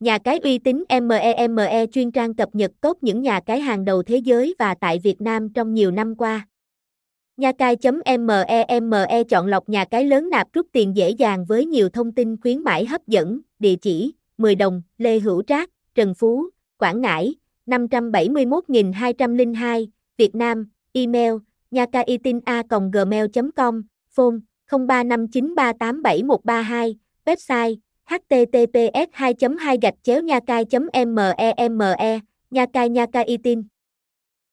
Nhà cái uy tín MEME chuyên trang cập nhật tốt những nhà cái hàng đầu thế giới và tại Việt Nam trong nhiều năm qua. Nha cai.meme chọn lọc nhà cái lớn nạp rút tiền dễ dàng với nhiều thông tin khuyến mãi hấp dẫn, địa chỉ 10 đồng, Lê Hữu Trác, Trần Phú, Quảng Ngãi, 571.202, Việt Nam, email, nhacaitina.gmail.com, phone, 0359387132, website, https 2 2 gạch chéo nha cai meme e, nha cai nha cai itin